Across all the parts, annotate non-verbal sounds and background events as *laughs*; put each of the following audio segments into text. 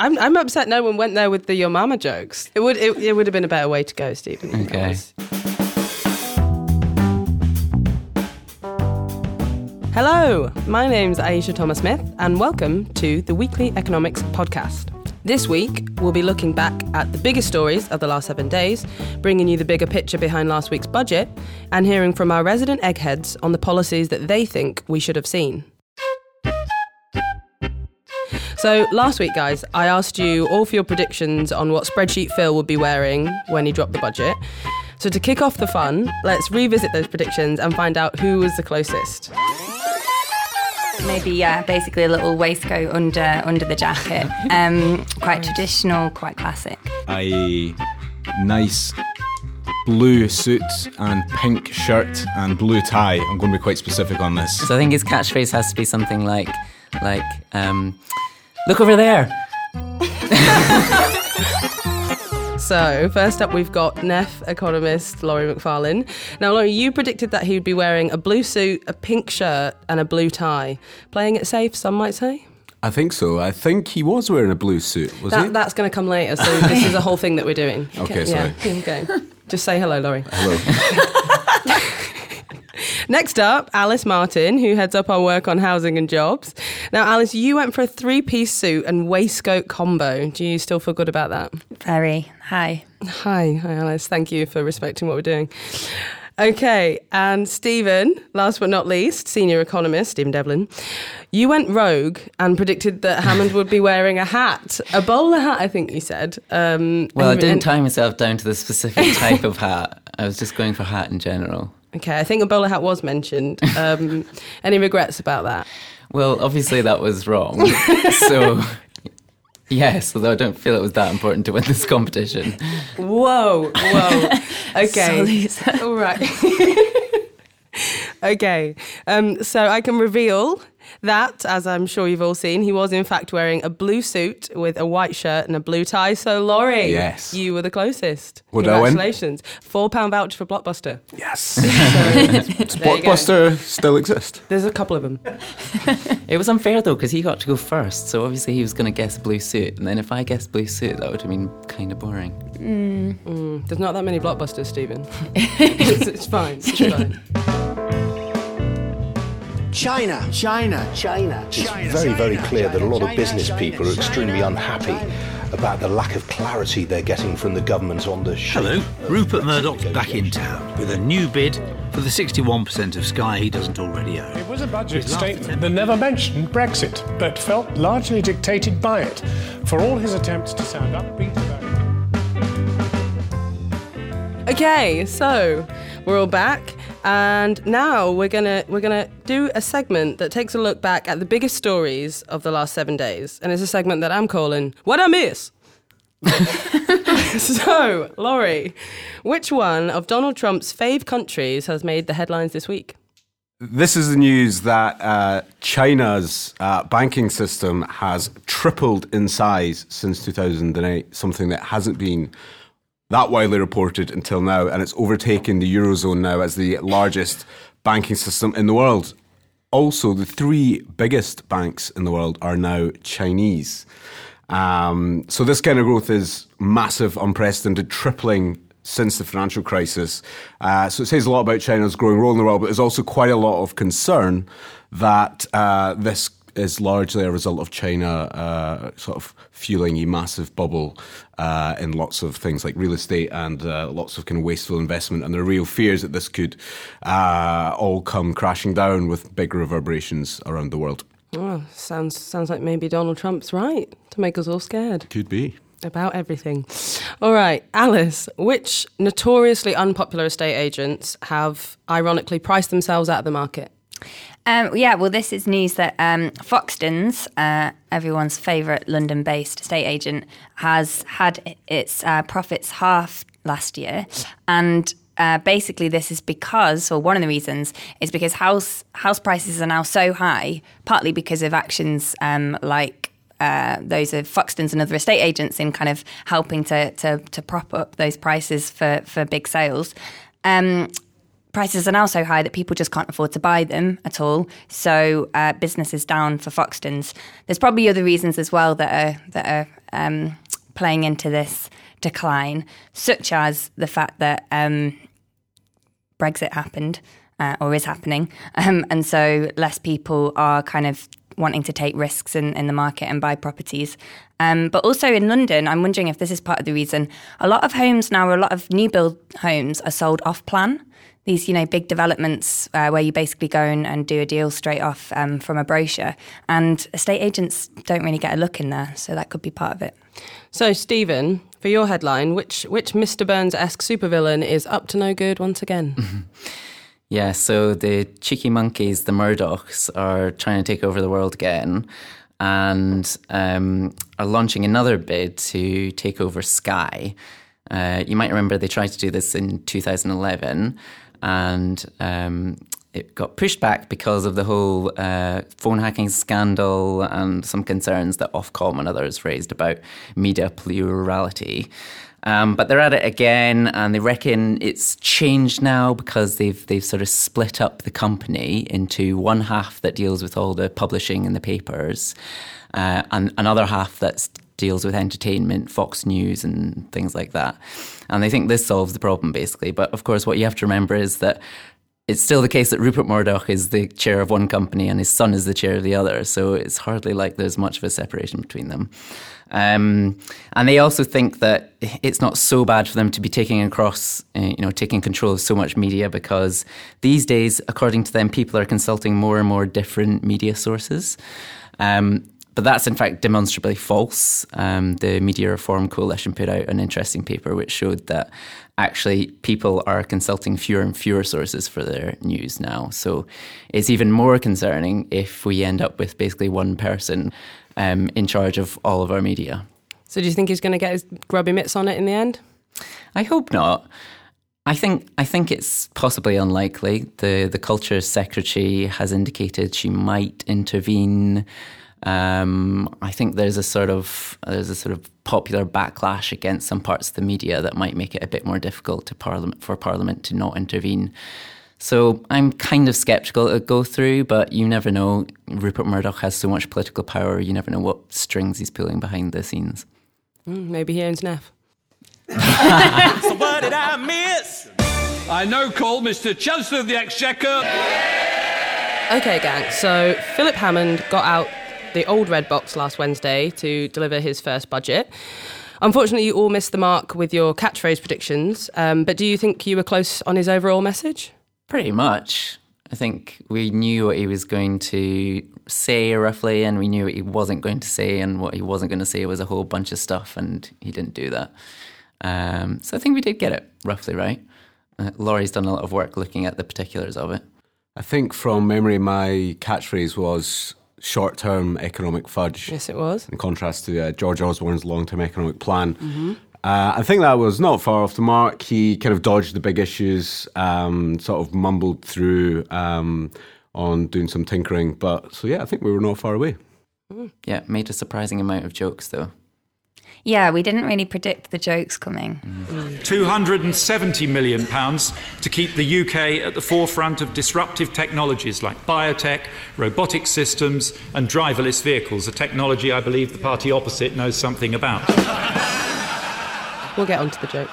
I'm, I'm upset no one went there with the your mama jokes. It would it, it would have been a better way to go, Stephen. Okay. Hello, my name's Aisha Thomas Smith, and welcome to the Weekly Economics Podcast. This week, we'll be looking back at the biggest stories of the last seven days, bringing you the bigger picture behind last week's budget, and hearing from our resident eggheads on the policies that they think we should have seen. So, last week, guys, I asked you all for your predictions on what spreadsheet Phil would be wearing when he dropped the budget. So, to kick off the fun, let's revisit those predictions and find out who was the closest. Maybe yeah, basically a little waistcoat under under the jacket. Um, quite traditional, quite classic. a nice blue suit and pink shirt and blue tie. I'm going to be quite specific on this. So I think his catchphrase has to be something like, like, um, look over there. *laughs* So, first up, we've got NEF economist Laurie McFarlane. Now, Laurie, you predicted that he would be wearing a blue suit, a pink shirt, and a blue tie. Playing it safe, some might say. I think so. I think he was wearing a blue suit, was That, he? that's going to come later, so this is a whole thing that we're doing. *laughs* Okay, Yeah, okay. Just say hello, Laurie. Hello. *laughs* *laughs* Next up, Alice Martin, who heads up our work on housing and jobs. Now, Alice, you went for a three piece suit and waistcoat combo. Do you still feel good about that? Very hi. Hi, hi, Alice. Thank you for respecting what we're doing. Okay, and Stephen, last but not least, senior economist, Stephen Devlin, you went rogue and predicted that Hammond would be wearing a hat, a bowler hat, I think you said. Um, Well, I didn't and- tie myself down to the specific type of hat. I was just going for hat in general. Okay, I think a bowler hat was mentioned. Um, *laughs* any regrets about that? Well, obviously that was wrong. *laughs* so, yes, although I don't feel it was that important to win this competition. Whoa, whoa. *laughs* Okay. All right. okay. Um, so I can reveal that, as I'm sure you've all seen, he was in fact wearing a blue suit with a white shirt and a blue tie. So, Laurie, Yes. you were the closest. Would I? Congratulations. £4 voucher for Blockbuster. yes. *laughs* So, there. Blockbuster still exist. There's a couple of them. *laughs* It was unfair though, because he got to go first. So, obviously, he was going to guess blue suit. And then if I guessed blue suit, that would have been kind of boring. Mm, there's not that many Blockbusters, Stephen. *laughs* it's, it's fine. It's fine. China. China. China. It's very, very clear that a lot of business people are extremely unhappy about the lack of clarity they're getting from the government on the shape Hello, Rupert Murdoch's back in town with a new bid for the 61% of Sky he doesn't already own. It was a budget His statement attempt- that never mentioned Brexit, but felt largely dictated by it. For all his attempts to sound upbeat about it. Okay, so we're all back, and now we're gonna we're gonna do a segment that takes a look back at the biggest stories of the last seven days, and it's a segment that I'm calling "What I Miss." *laughs* so, Laurie, which one of Donald Trump's fave countries has made the headlines this week? This is the news that uh, China's uh, banking system has tripled in size since 2008, something that hasn't been that widely reported until now, and it's overtaken the Eurozone now as the largest banking system in the world. Also, the three biggest banks in the world are now Chinese. Um, so, this kind of growth is massive, unprecedented, tripling since the financial crisis. Uh, so, it says a lot about China's growing role in the world, but there's also quite a lot of concern that uh, this is largely a result of China uh, sort of fueling a massive bubble uh, in lots of things like real estate and uh, lots of kind of wasteful investment. And there are real fears that this could uh, all come crashing down with big reverberations around the world. Oh, sounds sounds like maybe Donald Trump's right to make us all scared. Could be. About everything. All right, Alice, which notoriously unpopular estate agents have ironically priced themselves out of the market? Um, yeah, well, this is news that um, Foxtons, uh, everyone's favourite London based estate agent, has had its uh, profits halved last year. And uh, basically, this is because, or one of the reasons, is because house, house prices are now so high, partly because of actions um, like uh, those of Foxtons and other estate agents in kind of helping to, to, to prop up those prices for, for big sales. Um, prices are now so high that people just can't afford to buy them at all. So uh, business is down for Foxtons. There's probably other reasons as well that are that are um, playing into this decline, such as the fact that um, Brexit happened uh, or is happening, *laughs* um, and so less people are kind of wanting to take risks in, in the market and buy properties. Um, but also in London, I'm wondering if this is part of the reason. A lot of homes now, a lot of new build homes are sold off plan these you know big developments uh, where you basically go and, and, do a deal straight off um, from a brochure. And estate agents don't really get a look in there so that could be part of it. So stephen for your headline which which mr burns-esque supervillain is up to no good once again? *laughs* Yeah so the cheeky monkeys the murdochs are trying to take over the world again. And um, are launching another bid to take over sky. Uh, you might remember they tried to do this in 2011 and um, it got pushed back because of the whole uh, phone hacking scandal and some concerns that Ofcom and others raised about media plurality. Um, but they're at it again, and they reckon it's changed now because they've they've sort of split up the company into one half that deals with all the publishing in the papers, uh, and another half that deals with entertainment, Fox News, and things like that. And they think this solves the problem, basically. But of course, what you have to remember is that it's still the case that Rupert Murdoch is the chair of one company and his son is the chair of the other. So it's hardly like there's much of a separation between them. Um, and they also think that it's not so bad for them to be taking across, uh, you know, taking control of so much media because these days, according to them, people are consulting more and more different media sources. Um, but that's in fact demonstrably false. Um, the Media Reform Coalition put out an interesting paper which showed that actually people are consulting fewer and fewer sources for their news now. So it's even more concerning if we end up with basically one person um, in charge of all of our media. So do you think he's going to get his grubby mitts on it in the end? I hope not. I think I think it's possibly unlikely. The the culture secretary has indicated she might intervene um, I think there's a sort of there's a sort of popular backlash against some parts of the media that might make it a bit more difficult to parliament for Parliament to not intervene. So I'm kind of sceptical it'll go through, but you never know. Rupert Murdoch has so much political power; you never know what strings he's pulling behind the scenes. Mm, maybe he owns NEF. *laughs* so what did I miss? I now call Mr. Chancellor of the Exchequer. Okay, gang. So Philip Hammond got out the old Red Box last Wednesday to deliver his first budget. Unfortunately, you all missed the mark with your catchphrase predictions, um, but do you think you were close on his overall message? Pretty much. I think we knew what he was going to say roughly, and we knew what he wasn't going to say, and what he wasn't going to say was a whole bunch of stuff, and he didn't do that. Um, so I think we did get it roughly right. Uh, Laurie's done a lot of work looking at the particulars of it. I think from memory, my catchphrase was short term economic fudge. Yes, it was. In contrast to uh, George Osborne's long term economic plan. Mm-hmm. Uh, I think that was not far off the mark. He kind of dodged the big issues, um, sort of mumbled through um, on doing some tinkering. But so, yeah, I think we were not far away. Mm. Yeah, made a surprising amount of jokes, though. Yeah, we didn't really predict the jokes coming. Mm. 270 million pounds to keep the UK at the forefront of disruptive technologies like biotech, robotic systems, and driverless vehicles, a technology I believe the party opposite knows something about. We'll get on to the joke.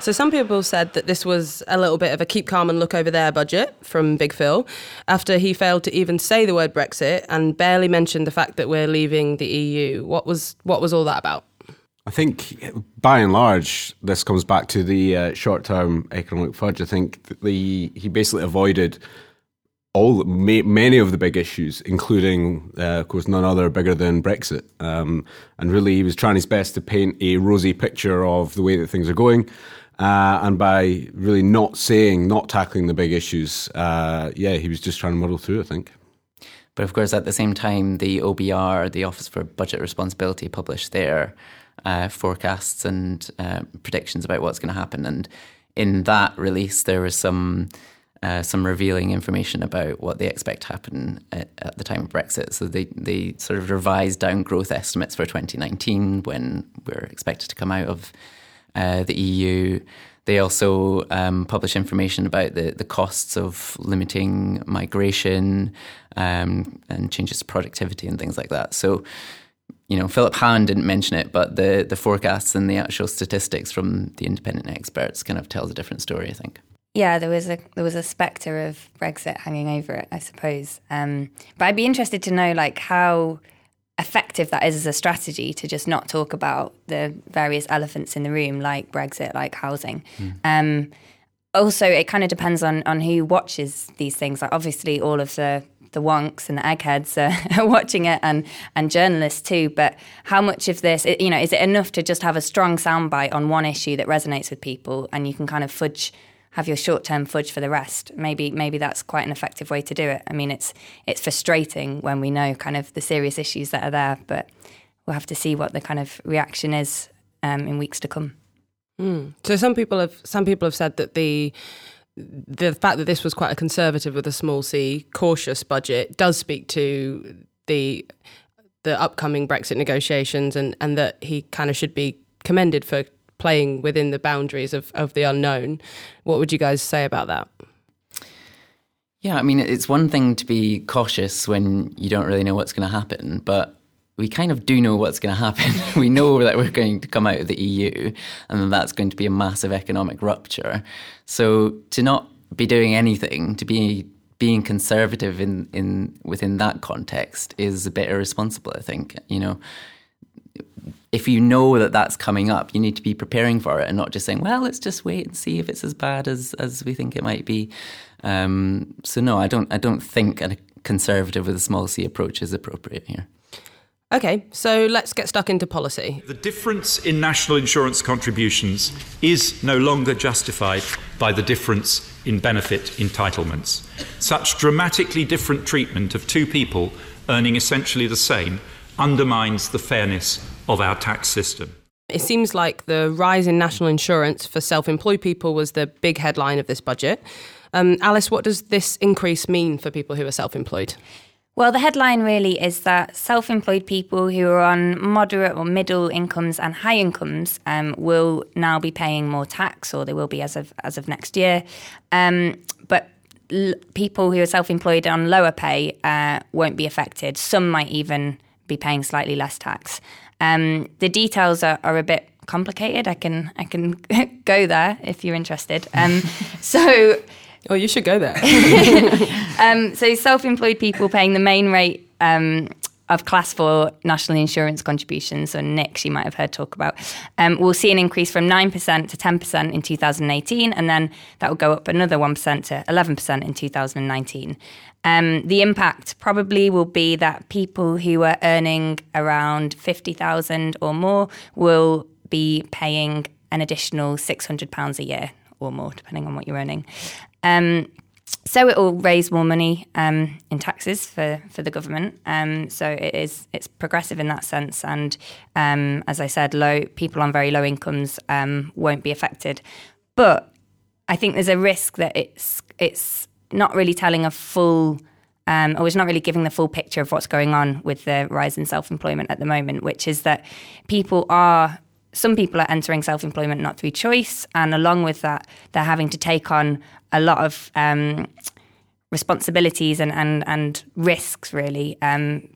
So some people said that this was a little bit of a keep calm and look over there budget from Big Phil after he failed to even say the word Brexit and barely mentioned the fact that we're leaving the EU. What was what was all that about? I think, by and large, this comes back to the uh, short-term economic fudge. I think the he basically avoided all many of the big issues, including, uh, of course, none other bigger than Brexit. Um, and really, he was trying his best to paint a rosy picture of the way that things are going. Uh, and by really not saying, not tackling the big issues, uh, yeah, he was just trying to muddle through. I think. But of course, at the same time, the OBR, the Office for Budget Responsibility, published their uh, forecasts and uh, predictions about what's going to happen. And in that release, there was some uh, some revealing information about what they expect to happen at, at, the time of Brexit. So they they sort of revised down growth estimates for 2019 when we're expected to come out of uh, the EU. they also um, publish information about the, the costs of limiting migration um, and changes to productivity and things like that. So, you know, Philip Hammond didn't mention it, but the, the forecasts and the actual statistics from the independent experts kind of tells a different story, I think. Yeah, there was a there was a spectre of Brexit hanging over it, I suppose. Um, but I'd be interested to know like how effective that is as a strategy to just not talk about the various elephants in the room, like Brexit, like housing. Mm. Um, also, it kind of depends on on who watches these things. Like obviously, all of the the wonks and the eggheads are, *laughs* are watching it, and and journalists too. But how much of this, you know, is it enough to just have a strong soundbite on one issue that resonates with people, and you can kind of fudge have your short term fudge for the rest. Maybe maybe that's quite an effective way to do it. I mean, it's it's frustrating when we know kind of the serious issues that are there, but we'll have to see what the kind of reaction is um, in weeks to come. Mm. So some people have some people have said that the the fact that this was quite a conservative with a small c cautious budget does speak to the the upcoming Brexit negotiations and and that he kind of should be commended for playing within the boundaries of, of the unknown. What would you guys say about that? Yeah, I mean, it's one thing to be cautious when you don't really know what's going to happen, but we kind of do know what's going to happen. *laughs* we know that we're going to come out of the EU and that's going to be a massive economic rupture. So to not be doing anything, to be being conservative in, in within that context is a bit irresponsible, I think. You know, if you know that that's coming up, you need to be preparing for it and not just saying, well, let's just wait and see if it's as bad as, as we think it might be. Um, so no, I don't I don't think a conservative with a small c approach is appropriate here. Okay, so let's get stuck into policy. The difference in national insurance contributions is no longer justified by the difference in benefit entitlements. Such dramatically different treatment of two people earning essentially the same undermines the fairness of our tax system. It seems like the rise in national insurance for self employed people was the big headline of this budget. Um, Alice, what does this increase mean for people who are self employed? Well, the headline really is that self employed people who are on moderate or middle incomes and high incomes um, will now be paying more tax, or they will be as of, as of next year. Um, but l- people who are self employed on lower pay uh, won't be affected. Some might even be paying slightly less tax. Um, the details are, are, a bit complicated. I can I can *laughs* go there if you're interested. Um, *laughs* so. Oh, you should go there. *laughs* um, so, self-employed people paying the main rate um, of class four national insurance contributions, or NICs, you might have heard talk about, um, we'll see an increase from 9% to 10% in 2018, and then that will go up another 1% to 11% in 2019. Um, the impact probably will be that people who are earning around 50,000 or more will be paying an additional £600 a year or more, depending on what you're earning. Um, so it will raise more money um, in taxes for, for the government. Um, so it is it's progressive in that sense, and um, as I said, low people on very low incomes um, won't be affected. But I think there's a risk that it's it's not really telling a full. Um, or it's not really giving the full picture of what's going on with the rise in self employment at the moment, which is that people are some people are entering self employment not through choice, and along with that, they're having to take on a lot of um, responsibilities and, and, and risks, really. Um,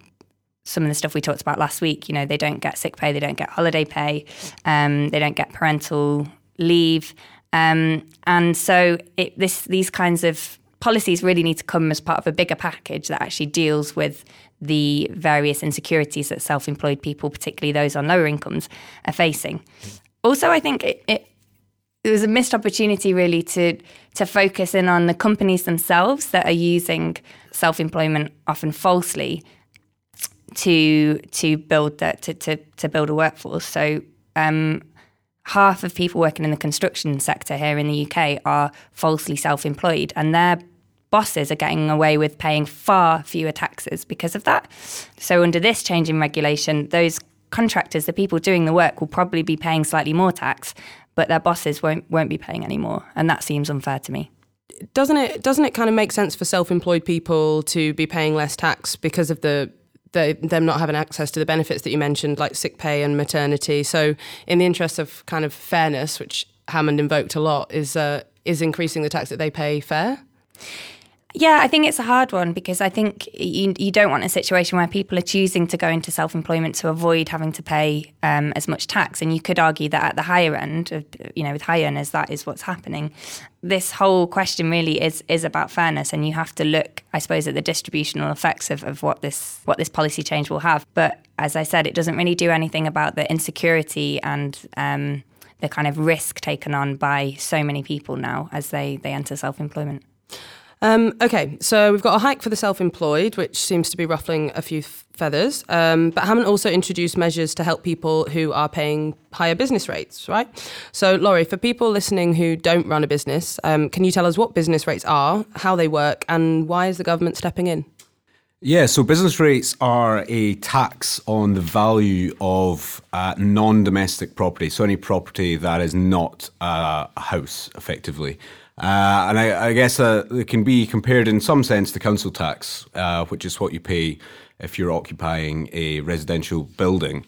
some of the stuff we talked about last week, you know, they don't get sick pay, they don't get holiday pay, um, they don't get parental leave. Um, and so it, this, these kinds of policies really need to come as part of a bigger package that actually deals with the various insecurities that self employed people, particularly those on lower incomes, are facing. Also, I think it, it, it, was a missed opportunity really to, to focus in on the companies themselves that are using self employment often falsely to to build that to, to, to build a workforce. So um, half of people working in the construction sector here in the UK are falsely self employed and they're bosses are getting away with paying far fewer taxes because of that. So, under this change in regulation, those contractors, the people doing the work, will probably be paying slightly more tax, but their bosses won't won't be paying any more, and that seems unfair to me. Doesn't it? Doesn't it kind of make sense for self-employed people to be paying less tax because of the the, them not having access to the benefits that you mentioned, like sick pay and maternity. So, in the interest of kind of fairness, which Hammond invoked a lot is uh, is increasing the tax that they pay fair? Yeah, I think it's a hard one because I think you, you don't want a situation where people are choosing to go into self employment to avoid having to pay um, as much tax. And you could argue that at the higher end, of, you know, with high earners, that is what's happening. This whole question really is is about fairness, and you have to look, I suppose, at the distributional effects of, of what this what this policy change will have. But as I said, it doesn't really do anything about the insecurity and um, the kind of risk taken on by so many people now as they, they enter self employment. Um, okay, so we've got a hike for the self employed, which seems to be ruffling a few f- feathers. Um, but Hammond also introduced measures to help people who are paying higher business rates, right? So, Laurie, for people listening who don't run a business, um, can you tell us what business rates are, how they work, and why is the government stepping in? Yeah, so business rates are a tax on the value of uh, non domestic property, so any property that is not uh, a house, effectively. Uh, and I, I guess uh, it can be compared in some sense to council tax, uh, which is what you pay if you're occupying a residential building.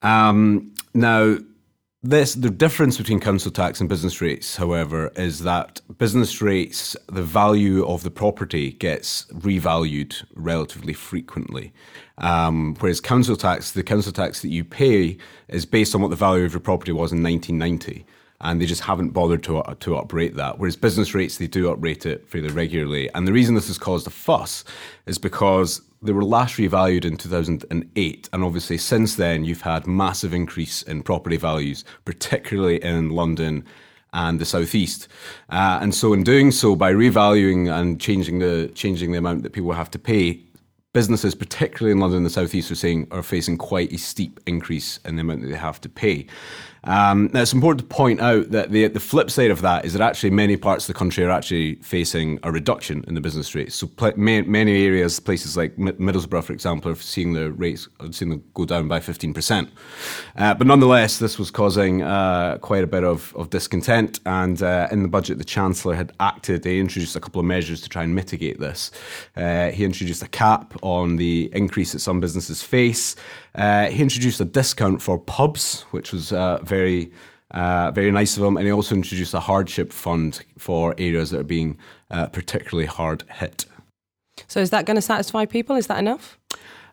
Um, now, this the difference between council tax and business rates, however, is that business rates, the value of the property gets revalued relatively frequently, um, whereas council tax, the council tax that you pay, is based on what the value of your property was in 1990 and they just haven't bothered to to uprate that. Whereas business rates, they do uprate it fairly regularly. And the reason this has caused a fuss is because they were last revalued in 2008, and obviously since then you've had massive increase in property values, particularly in London and the southeast. Uh, and so, in doing so, by revaluing and changing the changing the amount that people have to pay, businesses, particularly in London and the southeast, are saying are facing quite a steep increase in the amount that they have to pay. Um, now, it's important to point out that the, the flip side of that is that actually many parts of the country are actually facing a reduction in the business rates. So pl- many areas, places like Middlesbrough, for example, are seeing the rates seeing them go down by 15%. Uh, but nonetheless, this was causing uh, quite a bit of, of discontent. And uh, in the budget, the Chancellor had acted, he introduced a couple of measures to try and mitigate this. Uh, he introduced a cap on the increase that some businesses face. Uh, he introduced a discount for pubs, which was uh, very, uh, very nice of him, and he also introduced a hardship fund for areas that are being uh, particularly hard hit. So, is that going to satisfy people? Is that enough?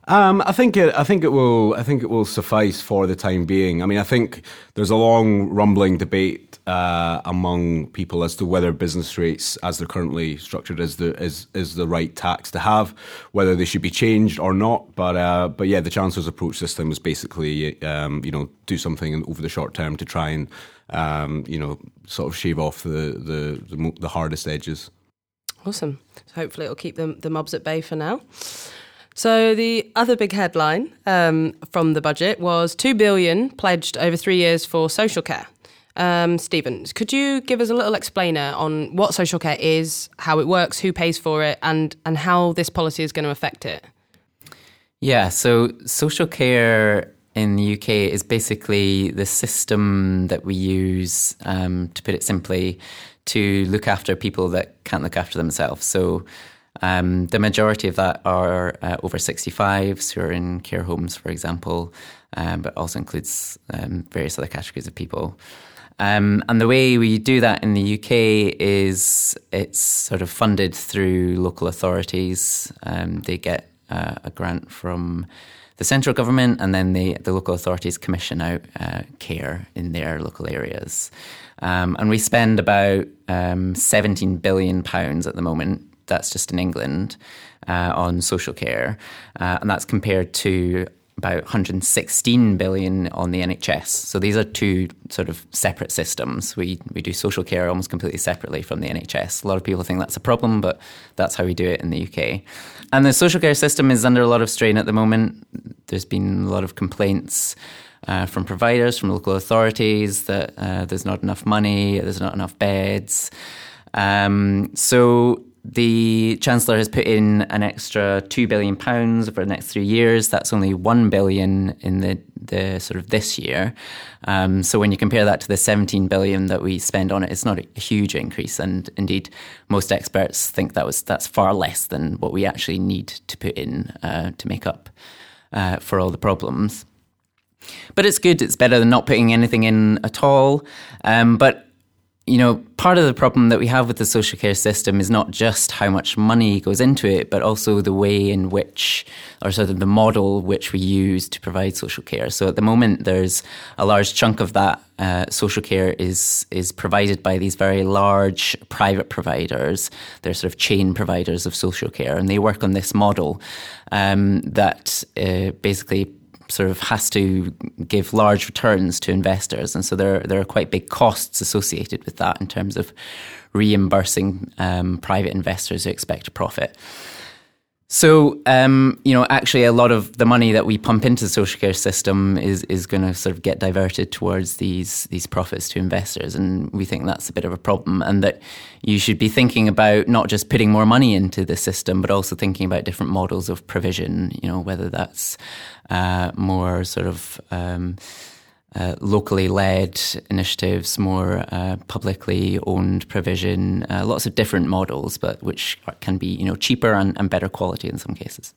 Um, I think it. I think it will. I think it will suffice for the time being. I mean, I think there's a long rumbling debate uh, among people as to whether business rates, as they're currently structured, is the is is the right tax to have, whether they should be changed or not. But uh, but yeah, the chancellor's approach time was basically um, you know do something over the short term to try and um, you know sort of shave off the the, the, the hardest edges. Awesome. So hopefully it'll keep the the mobs at bay for now. So the other big headline um, from the budget was two billion pledged over three years for social care. Um, Stevens, could you give us a little explainer on what social care is, how it works, who pays for it, and and how this policy is going to affect it? Yeah, so social care in the UK is basically the system that we use, um, to put it simply, to look after people that can't look after themselves. So um, the majority of that are uh, over 65s who are in care homes, for example, um, but also includes um, various other categories of people. Um, and the way we do that in the UK is it's sort of funded through local authorities. Um, they get uh, a grant from the central government, and then they, the local authorities commission out uh, care in their local areas. Um, and we spend about um, 17 billion pounds at the moment that's just in England uh, on social care, uh, and that's compared to about 116 billion on the NHS. So these are two sort of separate systems. We we do social care almost completely separately from the NHS. A lot of people think that's a problem, but that's how we do it in the UK. And the social care system is under a lot of strain at the moment. There's been a lot of complaints. Uh, from providers, from local authorities, that uh, there's not enough money, there's not enough beds. Um, so the Chancellor has put in an extra two billion pounds over the next three years. That's only one billion in the, the sort of this year. Um, so when you compare that to the 17 billion that we spend on it, it's not a huge increase. And indeed, most experts think that was that's far less than what we actually need to put in uh, to make up uh, for all the problems. But it's good. It's better than not putting anything in at all. Um, but you know, part of the problem that we have with the social care system is not just how much money goes into it, but also the way in which, or sort of the model which we use to provide social care. So at the moment, there's a large chunk of that uh, social care is is provided by these very large private providers. They're sort of chain providers of social care, and they work on this model um, that uh, basically sort of has to give large returns to investors, and so there there are quite big costs associated with that in terms of reimbursing um, private investors who expect a profit. So, um, you know, actually, a lot of the money that we pump into the social care system is is going to sort of get diverted towards these these profits to investors, and we think that's a bit of a problem, and that you should be thinking about not just putting more money into the system, but also thinking about different models of provision. You know, whether that's uh, more sort of um, uh, locally led initiatives, more uh, publicly owned provision, uh, lots of different models, but which can be you know cheaper and, and better quality in some cases.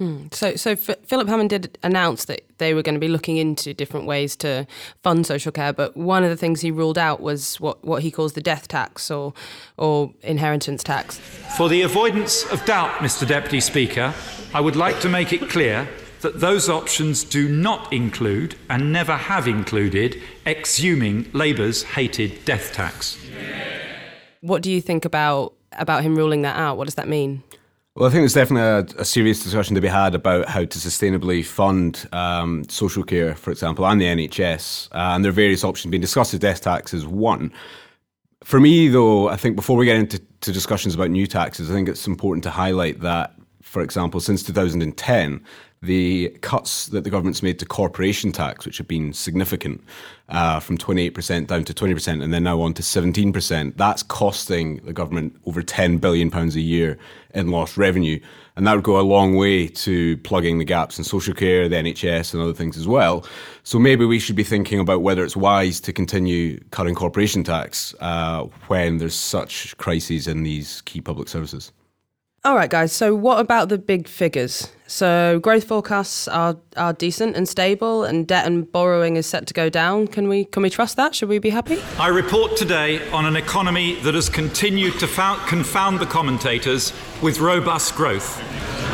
Hmm. So, so F- Philip Hammond did announce that they were going to be looking into different ways to fund social care, but one of the things he ruled out was what, what he calls the death tax or or inheritance tax. For the avoidance of doubt, Mr. Deputy Speaker, I would like to make it clear that those options do not include and never have included exhuming Labour's hated death tax. What do you think about about him ruling that out? What does that mean? Well, I think there's definitely a, a, serious discussion to be had about how to sustainably fund um, social care, for example, and the NHS. Uh, and there are various options being discussed. The death tax is one. For me, though, I think before we get into discussions about new taxes, I think it's important to highlight that, for example, since 2010, the cuts that the government's made to corporation tax, which have been significant, uh, from 28% down to 20%, and then now on to 17%, that's costing the government over £10 billion a year in lost revenue. And that would go a long way to plugging the gaps in social care, the NHS, and other things as well. So maybe we should be thinking about whether it's wise to continue cutting corporation tax uh, when there's such crises in these key public services. All right, guys. So, what about the big figures? So, growth forecasts are are decent and stable, and debt and borrowing is set to go down. Can we can we trust that? Should we be happy? I report today on an economy that has continued to confound the commentators with robust growth,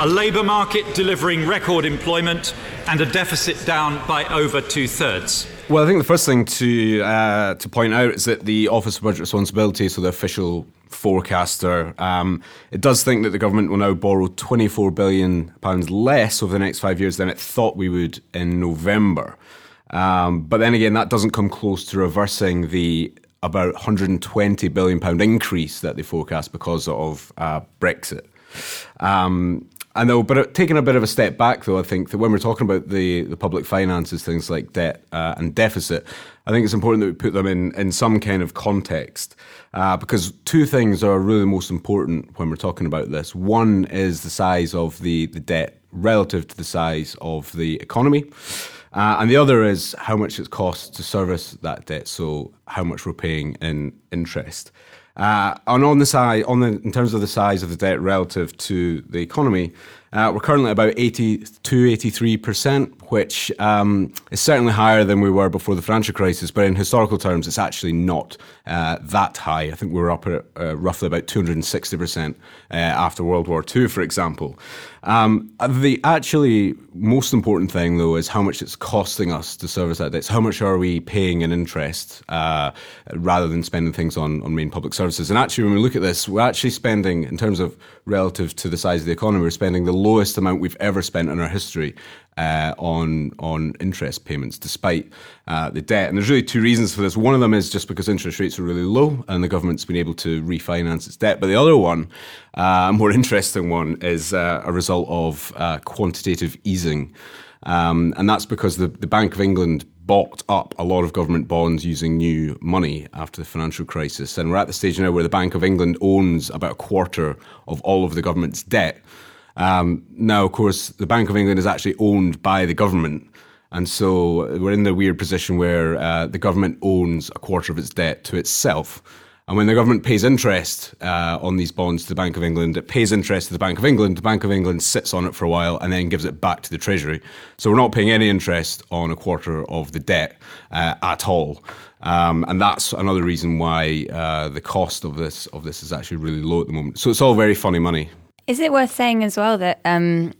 a labour market delivering record employment, and a deficit down by over two thirds. Well, I think the first thing to uh, to point out is that the Office of Budget Responsibility, so the official forecaster. Um, it does think that the government will now borrow £24 billion less over the next five years than it thought we would in November. Um, but then again, that doesn't come close to reversing the about £120 billion increase that they forecast because of uh, Brexit. Um, I know, but taking a bit of a step back, though, I think that when we're talking about the, the public finances, things like debt uh, and deficit, I think it's important that we put them in, in some kind of context uh, because two things are really most important when we're talking about this. One is the size of the, the debt relative to the size of the economy. Uh, and the other is how much it costs to service that debt, so how much we're paying in interest. Uh, and on the side, on the in terms of the size of the debt relative to the economy, uh, we're currently about 82, 83 percent, which um, is certainly higher than we were before the financial crisis. But in historical terms, it's actually not uh, that high. I think we are up at uh, roughly about 260 percent uh, after World War II, for example. Um, the actually most important thing, though, is how much it's costing us to service that debt. So how much are we paying in interest uh, rather than spending things on, on main public services? And actually, when we look at this, we're actually spending, in terms of relative to the size of the economy, we're spending the lowest amount we've ever spent in our history uh, on on interest payments, despite uh, the debt. And there's really two reasons for this. One of them is just because interest rates are really low, and the government's been able to refinance its debt. But the other one, uh, a more *laughs* interesting one, is uh, a result of uh, quantitative easing, um, and that's because the, the Bank of England bought up a lot of government bonds using new money after the financial crisis. And we're at the stage now where the Bank of England owns about a quarter of all of the government's debt. Um, now, of course, the Bank of England is actually owned by the government. And so we're in the weird position where uh, the government owns a quarter of its debt to itself. And when the government pays interest uh, on these bonds to the Bank of England, it pays interest to the Bank of England. The Bank of England sits on it for a while and then gives it back to the Treasury. So we're not paying any interest on a quarter of the debt uh, at all. Um, and that's another reason why uh, the cost of this of this is actually really low at the moment. So it's all very funny money. Is it worth saying as well that um,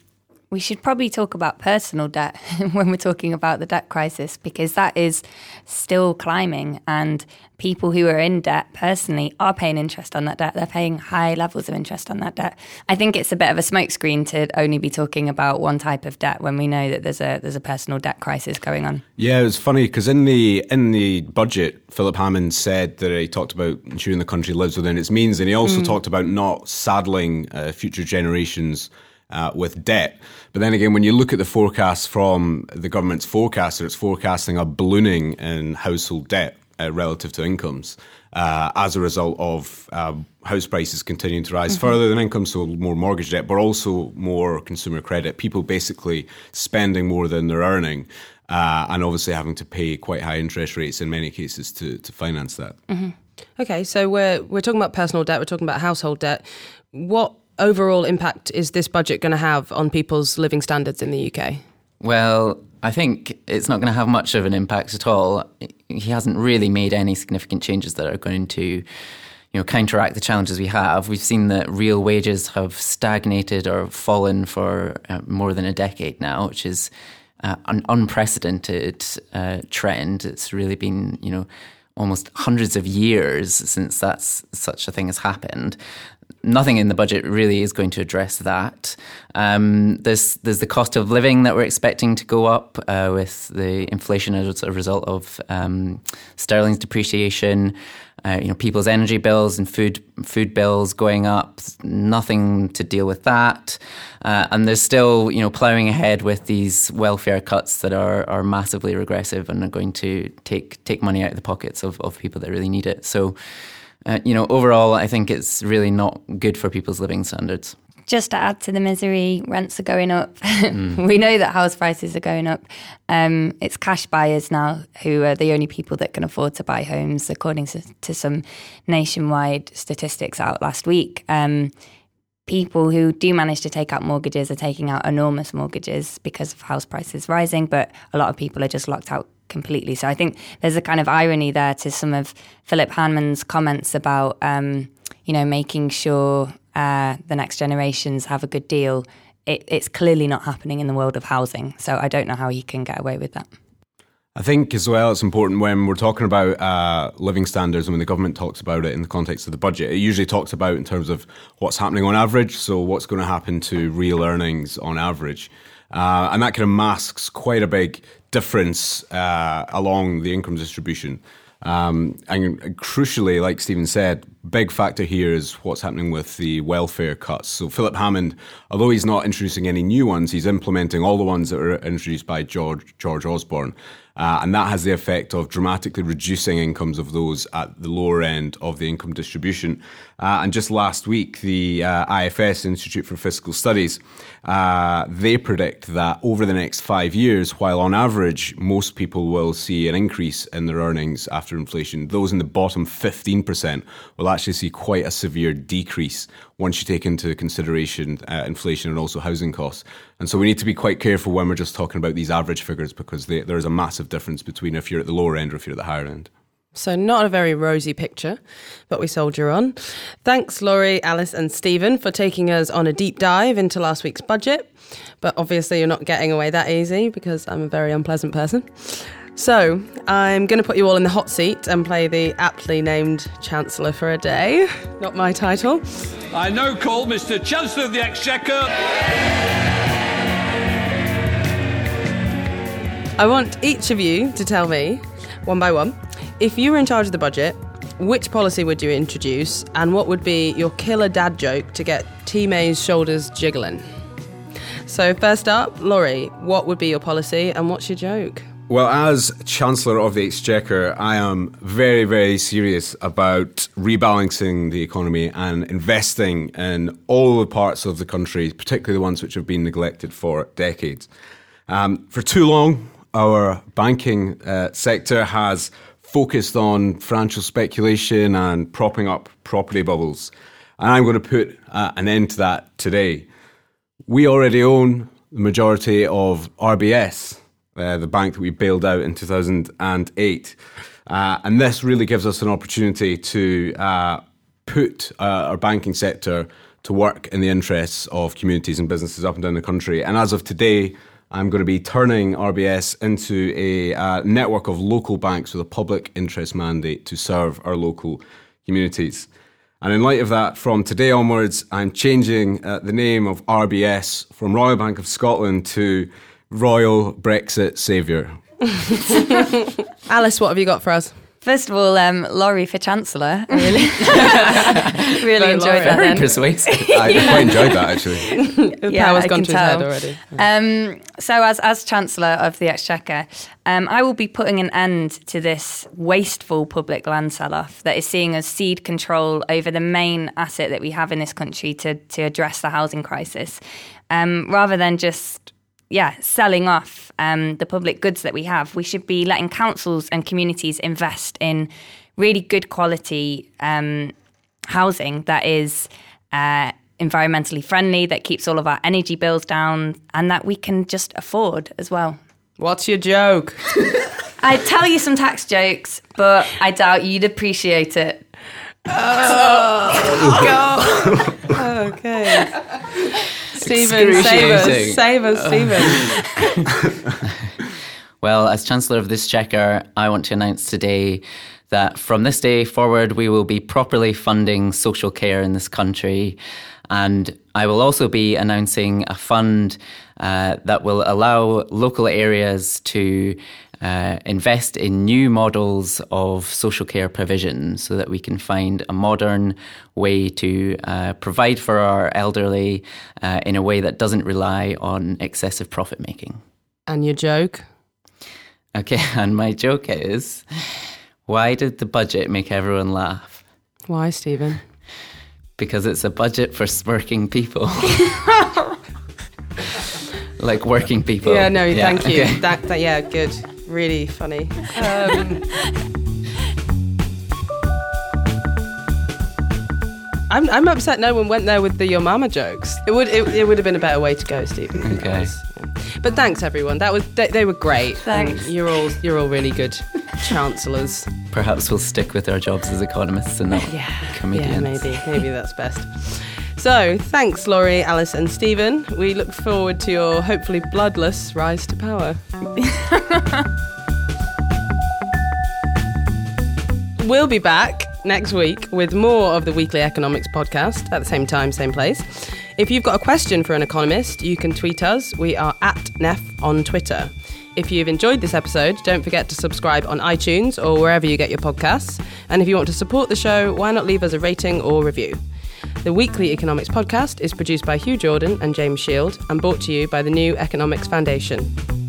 we should probably talk about personal debt *laughs* when we're talking about the debt crisis because that is still climbing and people who are in debt personally are paying interest on that debt. They're paying high levels of interest on that debt. I think it's a bit of a smokescreen to only be talking about one type of debt when we know that there's a there's a personal debt crisis going on. Yeah it was funny because in the in the budget philip hammond said that he talked about ensuring the country lives within its means and he also mm. talked about not saddling uh, future generations uh, with debt. But then again, when you look at the forecast from the government's forecaster, it's forecasting a ballooning in household debt uh, relative to incomes uh, as a result of uh, house prices continuing to rise mm-hmm. further than incomes, so more mortgage debt, but also more consumer credit. People basically spending more than they're earning. Uh, and obviously having to pay quite high interest rates in many cases to, to finance that. Mm-hmm. Okay, so we're we're talking about personal debt, we're talking about household debt. What overall impact is this budget going to have on people's living standards in the UK? Well, I think it's not going to have much of an impact at all. He hasn't really made any significant changes that are going to you know, counteract the challenges we have. We've seen that real wages have stagnated or fallen for uh, more than a decade now, which is uh, an unprecedented uh, trend. It's really been, you know, almost hundreds of years since that's such a thing has happened nothing in the budget really is going to address that. Um, there's there's the cost of living that we're expecting to go up uh, with the inflation as a result of um, sterling's depreciation. Uh, you know, people's energy bills and food food bills going up. Nothing to deal with that, uh, and there's still you know ploughing ahead with these welfare cuts that are are massively regressive and are going to take take money out of the pockets of, of people that really need it. So uh, you know, overall, I think it's really not good for people's living standards. Just to add to the misery, rents are going up. *laughs* Mm. we know that house prices are going up. Um, it's cash buyers now who are the only people that can afford to buy homes, according to, to some nationwide statistics out last week. Um, people who do manage to take out mortgages are taking out enormous mortgages because of house prices rising, but a lot of people are just locked out completely. So I think there's a kind of irony there to some of Philip Hammond's comments about, um, you know, making sure uh, the next generations have a good deal. It, it's clearly not happening in the world of housing. So I don't know how he can get away with that. I think as well, it's important when we're talking about uh, living standards and when the government talks about it in the context of the budget, it usually talks about in terms of what's happening on average. So, what's going to happen to real earnings on average. Uh, and that kind of masks quite a big difference uh, along the income distribution. Um, and crucially, like Stephen said, big factor here is what's happening with the welfare cuts. So Philip Hammond, although he's not introducing any new ones, he's implementing all the ones that were introduced by George George Osborne. Uh, and that has the effect of dramatically reducing incomes of those at the lower end of the income distribution. Uh, and just last week, the uh, IFS Institute for Fiscal Studies uh, they predict that over the next five years, while on average most people will see an increase in their earnings after inflation, those in the bottom 15% will actually see quite a severe decrease once you take into consideration uh, inflation and also housing costs. And so we need to be quite careful when we're just talking about these average figures because they, there is a massive difference between if you're at the lower end or if you're at the higher end. So, not a very rosy picture, but we soldier on. Thanks, Laurie, Alice, and Stephen, for taking us on a deep dive into last week's budget. But obviously, you're not getting away that easy because I'm a very unpleasant person. So, I'm going to put you all in the hot seat and play the aptly named Chancellor for a day. Not my title. I now call Mr. Chancellor of the Exchequer. I want each of you to tell me, one by one, if you were in charge of the budget, which policy would you introduce and what would be your killer dad joke to get T May's shoulders jiggling? So, first up, Laurie, what would be your policy and what's your joke? Well, as Chancellor of the Exchequer, I am very, very serious about rebalancing the economy and investing in all the parts of the country, particularly the ones which have been neglected for decades. Um, for too long, our banking uh, sector has focused on financial speculation and propping up property bubbles. And I'm going to put uh, an end to that today. We already own the majority of RBS uh, the bank that we bailed out in 2008. Uh, and this really gives us an opportunity to uh, put uh, our banking sector to work in the interests of communities and businesses up and down the country. And as of today, I'm going to be turning RBS into a uh, network of local banks with a public interest mandate to serve our local communities. And in light of that, from today onwards, I'm changing uh, the name of RBS from Royal Bank of Scotland to Royal Brexit Saviour. *laughs* Alice, what have you got for us? First of all, um, Laurie for Chancellor. *laughs* Really, *laughs* really enjoyed that. Very persuasive. I quite enjoyed that actually. The Yeah, power's I gone can to his head tell. already. Um, so, as as Chancellor of the Exchequer, um, I will be putting an end to this wasteful public land sell-off that is seeing us cede control over the main asset that we have in this country to to address the housing crisis, um, rather than just yeah selling off um, the public goods that we have. We should be letting councils and communities invest in really good quality um, housing that is. Uh, environmentally friendly that keeps all of our energy bills down and that we can just afford as well. What's your joke? *laughs* I'd tell you some tax jokes, but I doubt you'd appreciate it. *laughs* *laughs* Okay. *laughs* Stephen, save us. Save us, Stephen. *laughs* Well, as Chancellor of the Exchequer, I want to announce today that from this day forward, we will be properly funding social care in this country. And I will also be announcing a fund uh, that will allow local areas to uh, invest in new models of social care provision so that we can find a modern way to uh, provide for our elderly uh, in a way that doesn't rely on excessive profit making. and your joke? Okay, *laughs* and my joke is why did the budget make everyone laugh? Why, Stephen? Because it's a budget for smirking people. *laughs* like working people. Yeah, no, thank you. okay. That, that, yeah, good. Really funny. Um, I'm, I'm upset no one went there with the your mama jokes. It would it, it would have been a better way to go, Stephen. to be Okay. But thanks everyone. That was they, they were great. And Thanks. You're all you're all really good chancellors. Perhaps we'll stick with our jobs as economists and not comedians. Yeah, maybe. Maybe that's best. So, thanks, Laurie, Alice, and Stephen. We look forward to your hopefully bloodless rise to power. *laughs* we'll be back next week with more of the Weekly Economics podcast at the same time, same place. If you've got a question for an economist, you can tweet us. We are at NEF on Twitter. If you've enjoyed this episode, don't forget to subscribe on iTunes or wherever you get your podcasts. And if you want to support the show, why not leave us a rating or review? The Weekly Economics podcast is produced by Hugh Jordan and James Shield and brought to you by the New Economics Foundation.